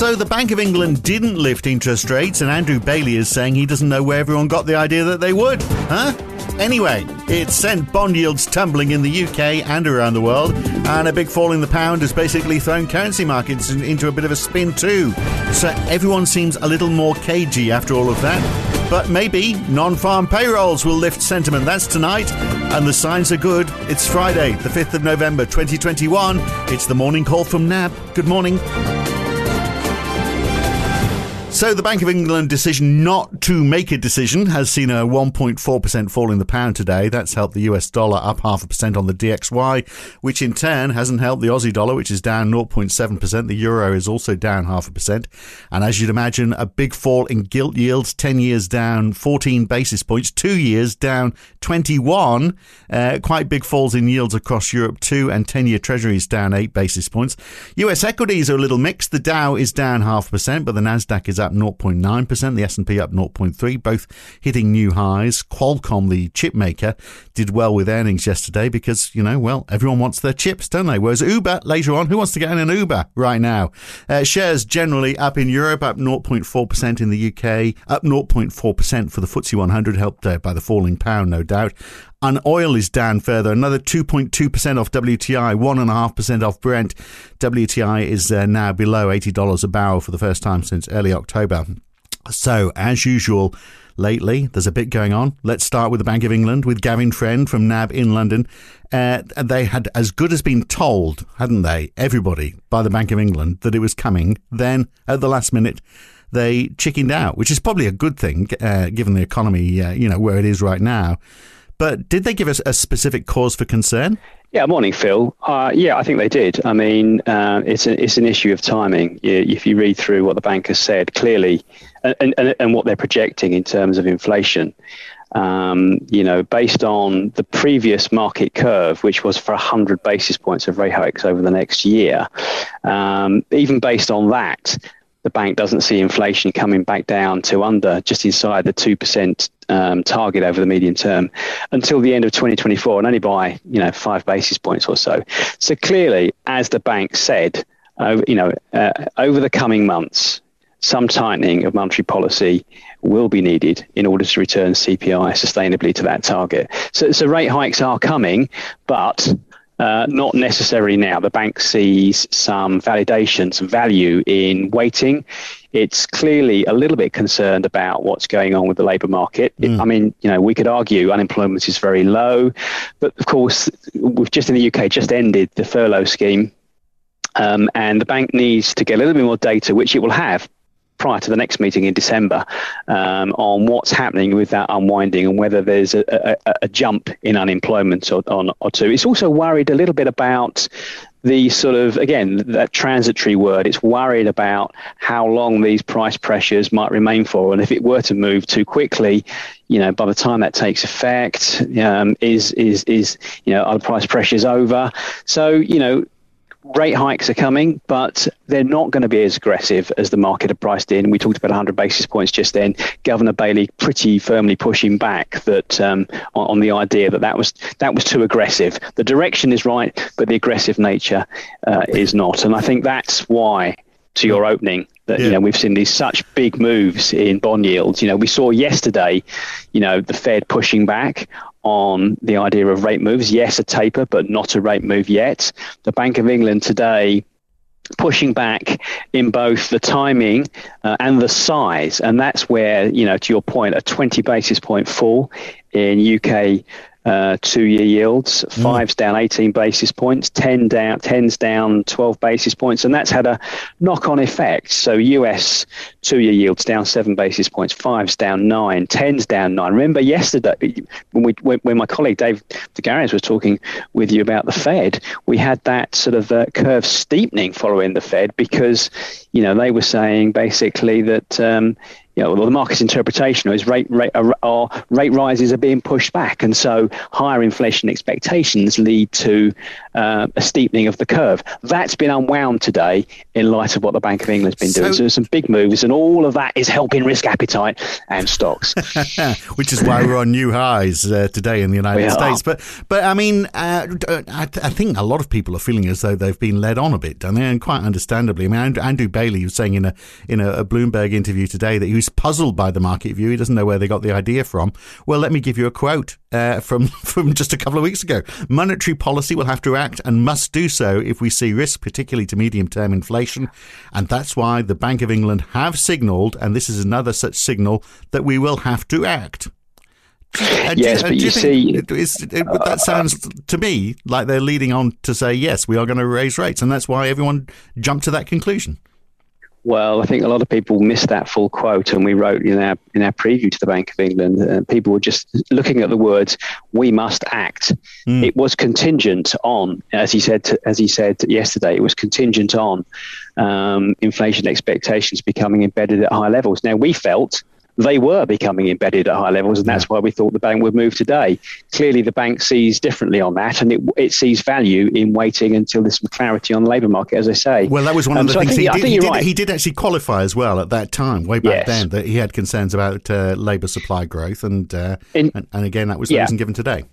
So the Bank of England didn't lift interest rates, and Andrew Bailey is saying he doesn't know where everyone got the idea that they would. Huh? Anyway, it sent bond yields tumbling in the UK and around the world, and a big fall in the pound has basically thrown currency markets into a bit of a spin too. So everyone seems a little more cagey after all of that. But maybe non farm payrolls will lift sentiment. That's tonight, and the signs are good. It's Friday, the 5th of November 2021. It's the morning call from NAB. Good morning. So, the Bank of England decision not to make a decision has seen a 1.4% fall in the pound today. That's helped the US dollar up half a percent on the DXY, which in turn hasn't helped the Aussie dollar, which is down 0.7%. The euro is also down half a percent. And as you'd imagine, a big fall in gilt yields 10 years down 14 basis points, two years down 21. Uh, quite big falls in yields across Europe too, and 10 year treasuries down 8 basis points. US equities are a little mixed. The Dow is down half a percent, but the NASDAQ is up up 0.9%, the S&P up 0.3, both hitting new highs. Qualcomm, the chip maker, did well with earnings yesterday because, you know, well, everyone wants their chips, don't they? Whereas Uber later on, who wants to get in an Uber right now? Uh, shares generally up in Europe, up 0.4% in the UK, up 0.4% for the FTSE 100, helped uh, by the falling pound, no doubt and oil is down further, another 2.2% off WTI, 1.5% off Brent. WTI is uh, now below $80 a barrel for the first time since early October. So, as usual, lately. There's a bit going on. Let's start with the Bank of England with Gavin Friend from NAB in London. Uh, they had as good as been told, hadn't they, everybody by the Bank of England that it was coming. Then at the last minute, they chickened out, which is probably a good thing uh, given the economy, uh, you know, where it is right now. But did they give us a specific cause for concern? Yeah, morning, Phil. Uh, yeah, I think they did. I mean, uh, it's a, it's an issue of timing. If you read through what the bank has said clearly, and, and, and what they're projecting in terms of inflation, um, you know, based on the previous market curve, which was for 100 basis points of rate hikes over the next year, um, even based on that, the bank doesn't see inflation coming back down to under just inside the 2% um, target over the medium term until the end of 2024 and only by you know five basis points or so so clearly as the bank said uh, you know uh, over the coming months some tightening of monetary policy will be needed in order to return CPI sustainably to that target. So, so rate hikes are coming, but uh, not necessarily now. The bank sees some validation, some value in waiting. It's clearly a little bit concerned about what's going on with the labour market. Mm. I mean, you know, we could argue unemployment is very low, but of course, we've just in the UK just ended the furlough scheme. Um, and the bank needs to get a little bit more data, which it will have prior to the next meeting in December um, on what's happening with that unwinding and whether there's a, a, a jump in unemployment or, or, or two. It's also worried a little bit about the sort of again that transitory word. It's worried about how long these price pressures might remain for. And if it were to move too quickly you know by the time that takes effect um, is is is you know are the price pressures over? So you know rate hikes are coming, but they're not going to be as aggressive as the market had priced in. We talked about 100 basis points just then. Governor Bailey pretty firmly pushing back that um, on, on, the idea that that was that was too aggressive. The direction is right, but the aggressive nature uh, is not. And I think that's why, to your opening, that yeah. you know we've seen these such big moves in bond yields. You know, we saw yesterday, you know, the Fed pushing back on the idea of rate moves. Yes, a taper, but not a rate move yet. The Bank of England today pushing back in both the timing uh, and the size. And that's where, you know, to your point, a 20 basis point fall in UK uh, two-year yields. Mm. Down 18 basis points. Ten down, ten's down 12 basis points, and that's had a knock-on effect. So US two-year yields down seven basis points. Five's down nine. Ten's down nine. Remember yesterday when we when my colleague Dave de Garis was talking with you about the Fed, we had that sort of uh, curve steepening following the Fed because you know they were saying basically that um, you know, well, the market's interpretation is rate, rate, uh, rate rises are being pushed back. And so higher inflation expectations lead to uh, a steepening of the curve. That's been unwound today in light of what the Bank of England's been so, doing. So there's some big moves, and all of that is helping risk appetite and stocks. Which is why we're on new highs uh, today in the United States. Are. But, but I mean, uh, I, I, think a lot of people are feeling as though they've been led on a bit, don't they? And quite understandably. I mean, Andrew Bailey was saying in a in a, a Bloomberg interview today that he was puzzled by the market view. He doesn't know where they got the idea from. Well, let me give you a quote uh, from from just a couple of weeks ago. Monetary policy will have to act and must do so if we see risk, particularly to medium term inflation, and that's why the Bank of England have signalled, and this is another such signal that we will have to act. And yes, do, but you, you see, it, it, that sounds to me like they're leading on to say yes, we are going to raise rates, and that's why everyone jumped to that conclusion. Well, I think a lot of people missed that full quote, and we wrote in our in our preview to the Bank of England. Uh, people were just looking at the words "we must act." Mm. It was contingent on, as he said, as he said yesterday, it was contingent on um, inflation expectations becoming embedded at high levels. Now we felt they were becoming embedded at high levels, and that's why we thought the bank would move today. Clearly, the bank sees differently on that, and it, it sees value in waiting until there's some clarity on the labour market, as I say. Well, that was one of um, the so things he, did, he, did, right. he did actually qualify as well at that time, way back yes. then, that he had concerns about uh, labour supply growth, and, uh, in, and, and again, that was the yeah. reason given today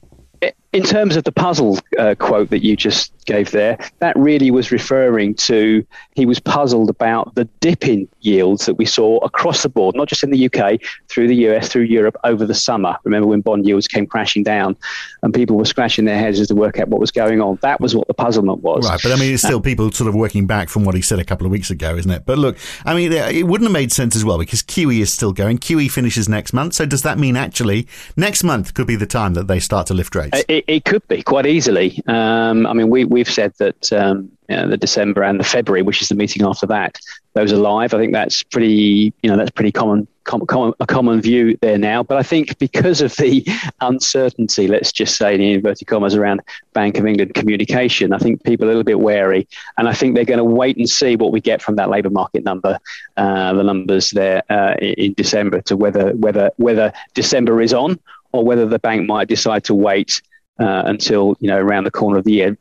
in terms of the puzzle uh, quote that you just gave there, that really was referring to he was puzzled about the dip in yields that we saw across the board, not just in the UK, through the US, through Europe over the summer. Remember when bond yields came crashing down and people were scratching their heads as to work out what was going on? That was what the puzzlement was. Right, but I mean, it's still uh, people sort of working back from what he said a couple of weeks ago, isn't it? But look, I mean, it wouldn't have made sense as well because QE is still going. QE finishes next month. So does that mean actually next month could be the time that they start to lift rates? It, it could be quite easily. Um, I mean, we, we've said that um, you know, the December and the February, which is the meeting after that, those are live. I think that's pretty, you know, that's pretty common, common, a common view there now. But I think because of the uncertainty, let's just say in inverted commas around Bank of England communication, I think people are a little bit wary, and I think they're going to wait and see what we get from that labour market number, uh, the numbers there uh, in December, to whether whether whether December is on or whether the bank might decide to wait uh, until you know around the corner of the year.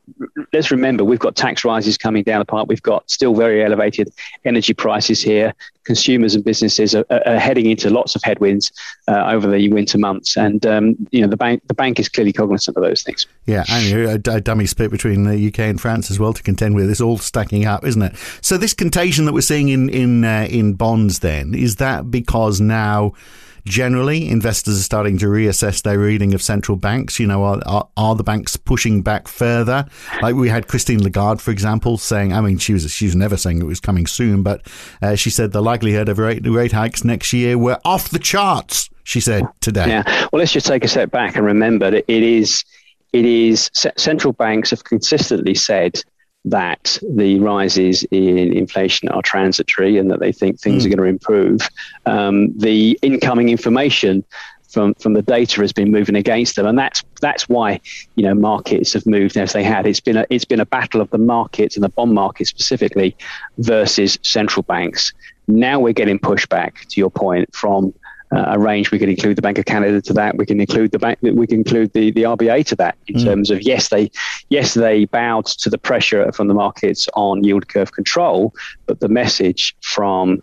Let's remember we've got tax rises coming down the pipe. We've got still very elevated energy prices here. Consumers and businesses are, are heading into lots of headwinds uh, over the winter months, and um, you know the bank the bank is clearly cognizant of those things. Yeah, and a, dummy split between the UK and France as well to contend with. It's all stacking up, isn't it? So this contagion that we're seeing in in uh, in bonds, then is that because now generally, investors are starting to reassess their reading of central banks. You know, are, are, are, the banks pushing back further? Like we had Christine Lagarde, for example, saying, I mean, she was she was never saying it was coming soon, but uh, she said the likelihood of rate, rate hikes next year were off the charts. She said today. Yeah. Well, let's just take a step back and remember that it is it is central banks have consistently said that the rises in inflation are transitory and that they think things mm. are going to improve. Um, the incoming information from, from the data has been moving against them, and that's that's why you know markets have moved as they had. It's been a it's been a battle of the markets and the bond market specifically versus central banks. Now we're getting pushback to your point from uh, a range. We can include the Bank of Canada to that. We can include the bank. We can include the, the RBA to that in mm. terms of yes, they yes they bowed to the pressure from the markets on yield curve control, but the message from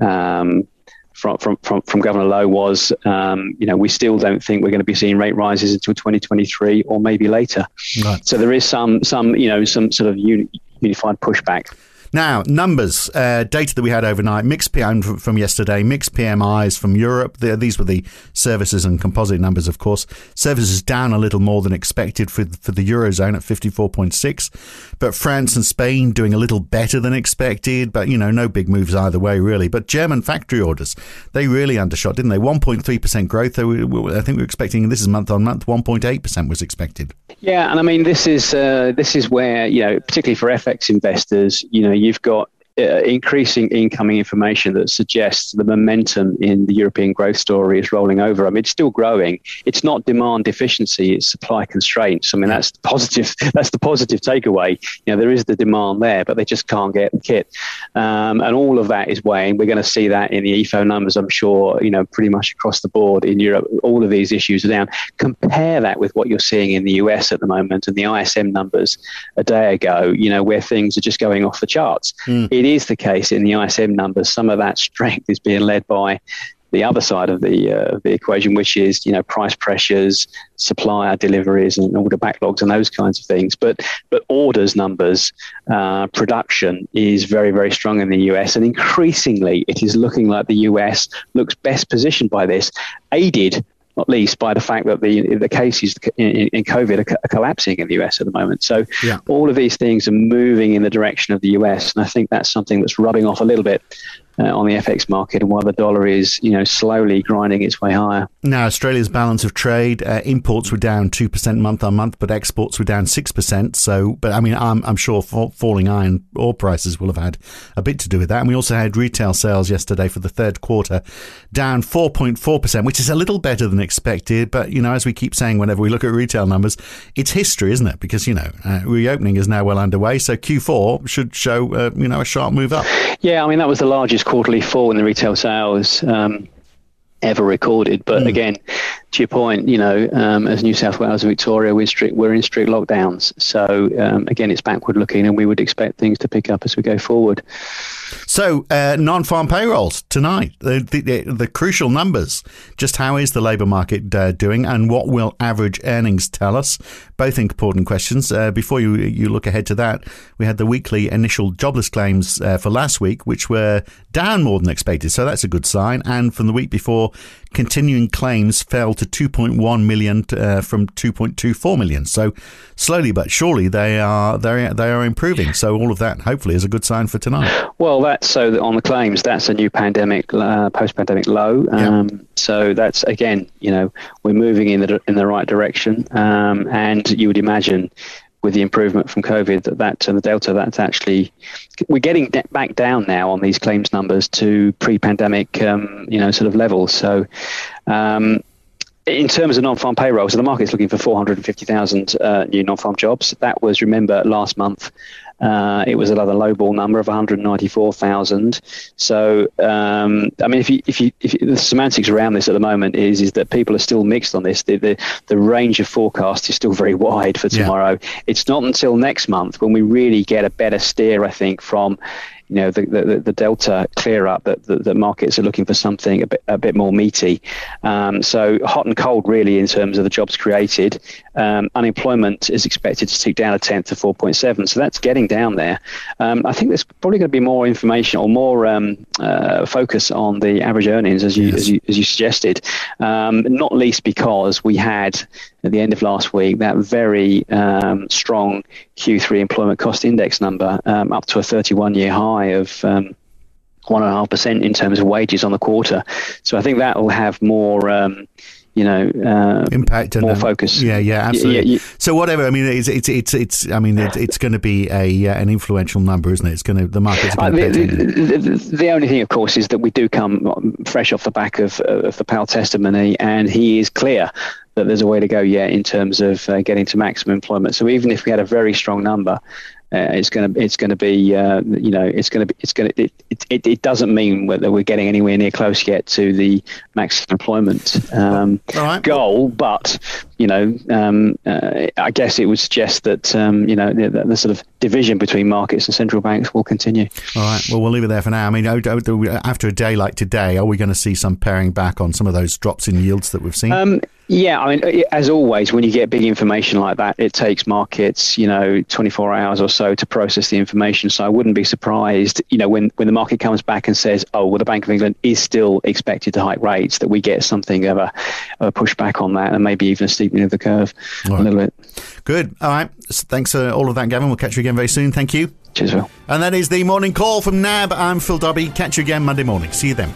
um, from, from, from, from Governor Lowe was, um, you know, we still don't think we're going to be seeing rate rises until 2023 or maybe later. Right. So there is some, some, you know, some sort of uni- unified pushback. Now, numbers, uh, data that we had overnight, mixed PM from yesterday, mixed PMIs from Europe. The, these were the services and composite numbers, of course. Services down a little more than expected for, for the Eurozone at 54.6. But France and Spain doing a little better than expected, but, you know, no big moves either way, really. But German factory orders, they really undershot, didn't they? 1.3% growth. I think we were expecting, this is month on month, 1.8% was expected. Yeah, and I mean, this is, uh, this is where, you know, particularly for FX investors, you know, you've got uh, increasing incoming information that suggests the momentum in the European growth story is rolling over. I mean, it's still growing. It's not demand deficiency; it's supply constraints. I mean, that's the positive. That's the positive takeaway. You know, there is the demand there, but they just can't get the kit, um, and all of that is weighing. We're going to see that in the Ifo numbers, I'm sure. You know, pretty much across the board in Europe, all of these issues are down. Compare that with what you're seeing in the US at the moment and the ISM numbers a day ago. You know, where things are just going off the charts. Mm. It is the case in the ISM numbers. Some of that strength is being led by the other side of the uh, the equation, which is you know price pressures, supplier deliveries, and order backlogs, and those kinds of things. But but orders numbers, uh, production is very very strong in the US, and increasingly it is looking like the US looks best positioned by this, aided not least by the fact that the the cases in, in COVID are, co- are, collapsing in the US at the moment. So yeah. all of these things are moving in the direction of the US, and I think that's something that's rubbing off a little bit uh, on the FX market and while the dollar is, you know, slowly grinding its way higher. Now, Australia's balance of trade, uh, imports were down 2% month on month, but exports were down 6%. So, but I mean, I'm, I'm sure falling iron ore prices will have had a bit to do with that. And we also had retail sales yesterday for the third quarter down 4.4%, which is a little better than expected. But, you know, as we keep saying whenever we look at retail numbers, it's history, isn't it? Because, you know, uh, reopening is now well underway. So Q4 should show, uh, you know, a sharp move up. Yeah, I mean, that was the largest quarterly fall in the retail sales um, ever recorded. But mm. again, to your point, you know, um, as New South Wales and Victoria, we're, strict, we're in strict lockdowns. So um, again, it's backward looking, and we would expect things to pick up as we go forward. So, uh, non-farm payrolls tonight, the, the, the, crucial numbers. Just how is the labour market uh, doing, and what will average earnings tell us? Both important questions. Uh, before you you look ahead to that, we had the weekly initial jobless claims uh, for last week, which were down more than expected. So that's a good sign. And from the week before, continuing claims fell to 2.1 million uh, from 2.24 million. So slowly but surely they are they they are improving. So all of that hopefully is a good sign for tonight. Well, that's so that on the claims that's a new pandemic uh, post-pandemic low. Um, yeah. So that's again, you know, we're moving in the in the right direction, um, and you would imagine with the improvement from COVID that that and the Delta, that's actually we're getting back down now on these claims numbers to pre-pandemic, um, you know, sort of levels. So. Um, in terms of non-farm payroll, so the market's looking for 450,000 uh, new non-farm jobs. That was, remember, last month uh, it was another lowball number of 194,000. So, um, I mean, if you, if you, if you, the semantics around this at the moment is is that people are still mixed on this. The the, the range of forecasts is still very wide for tomorrow. Yeah. It's not until next month when we really get a better steer, I think, from you know the, the, the delta clear up that the, the, markets are looking for something a bit a bit more meaty. Um, so hot and cold really in terms of the jobs created. Um, unemployment is expected to tick down a tenth to 4.7, so that's getting down there. Um, I think there's probably going to be more information or more um, uh, focus on the average earnings as you yes. as you, as you suggested. Um, not least because we had at the end of last week that very um, strong Q3 employment cost index number up to a 31 year high of um, one and a half percent in terms of wages on the quarter. So I think that will have more. Um, you know, uh, impact and more focus. Yeah, yeah, absolutely. Yeah, yeah. So whatever. I mean, it's it's it's, it's I mean, it, it's going to be a uh, an influential number, isn't it? It's going to the market's going uh, the, the, the, the, only thing, of course, is that we do come fresh off the back of of the Powell testimony, and he is clear that there's a way to go yet in terms of uh, getting to maximum employment. So even if we had a very strong number, uh, it's going to it's going to be uh, you know it's going to be it's going to it, it, it doesn't mean whether we're getting anywhere near close yet to the maximum employment um, right. goal, but you know um, uh, I guess it would suggest that um, you know the, the, sort of division between markets and central banks will continue. All right, well we'll leave it there for now. I mean, after a day like today, are we going to see some paring back on some of those drops in yields that we've seen? Yeah, I mean, uh, as always, when you get big information like that, it takes markets, you know, 24 hours or so to process the information. So I wouldn't be surprised, you know, when, when the market comes back and says, oh, well, the Bank of England is still expected to hike rates, that we get something of a, a pushback on that and maybe even a steepening of the curve right. a little bit. Good. All right. Thanks for all of that, Gavin. We'll catch you again very soon. Thank you. Cheers, Phil. And that is the morning call from NAB. I'm Phil Dobbie. Catch you again Monday morning. See you then.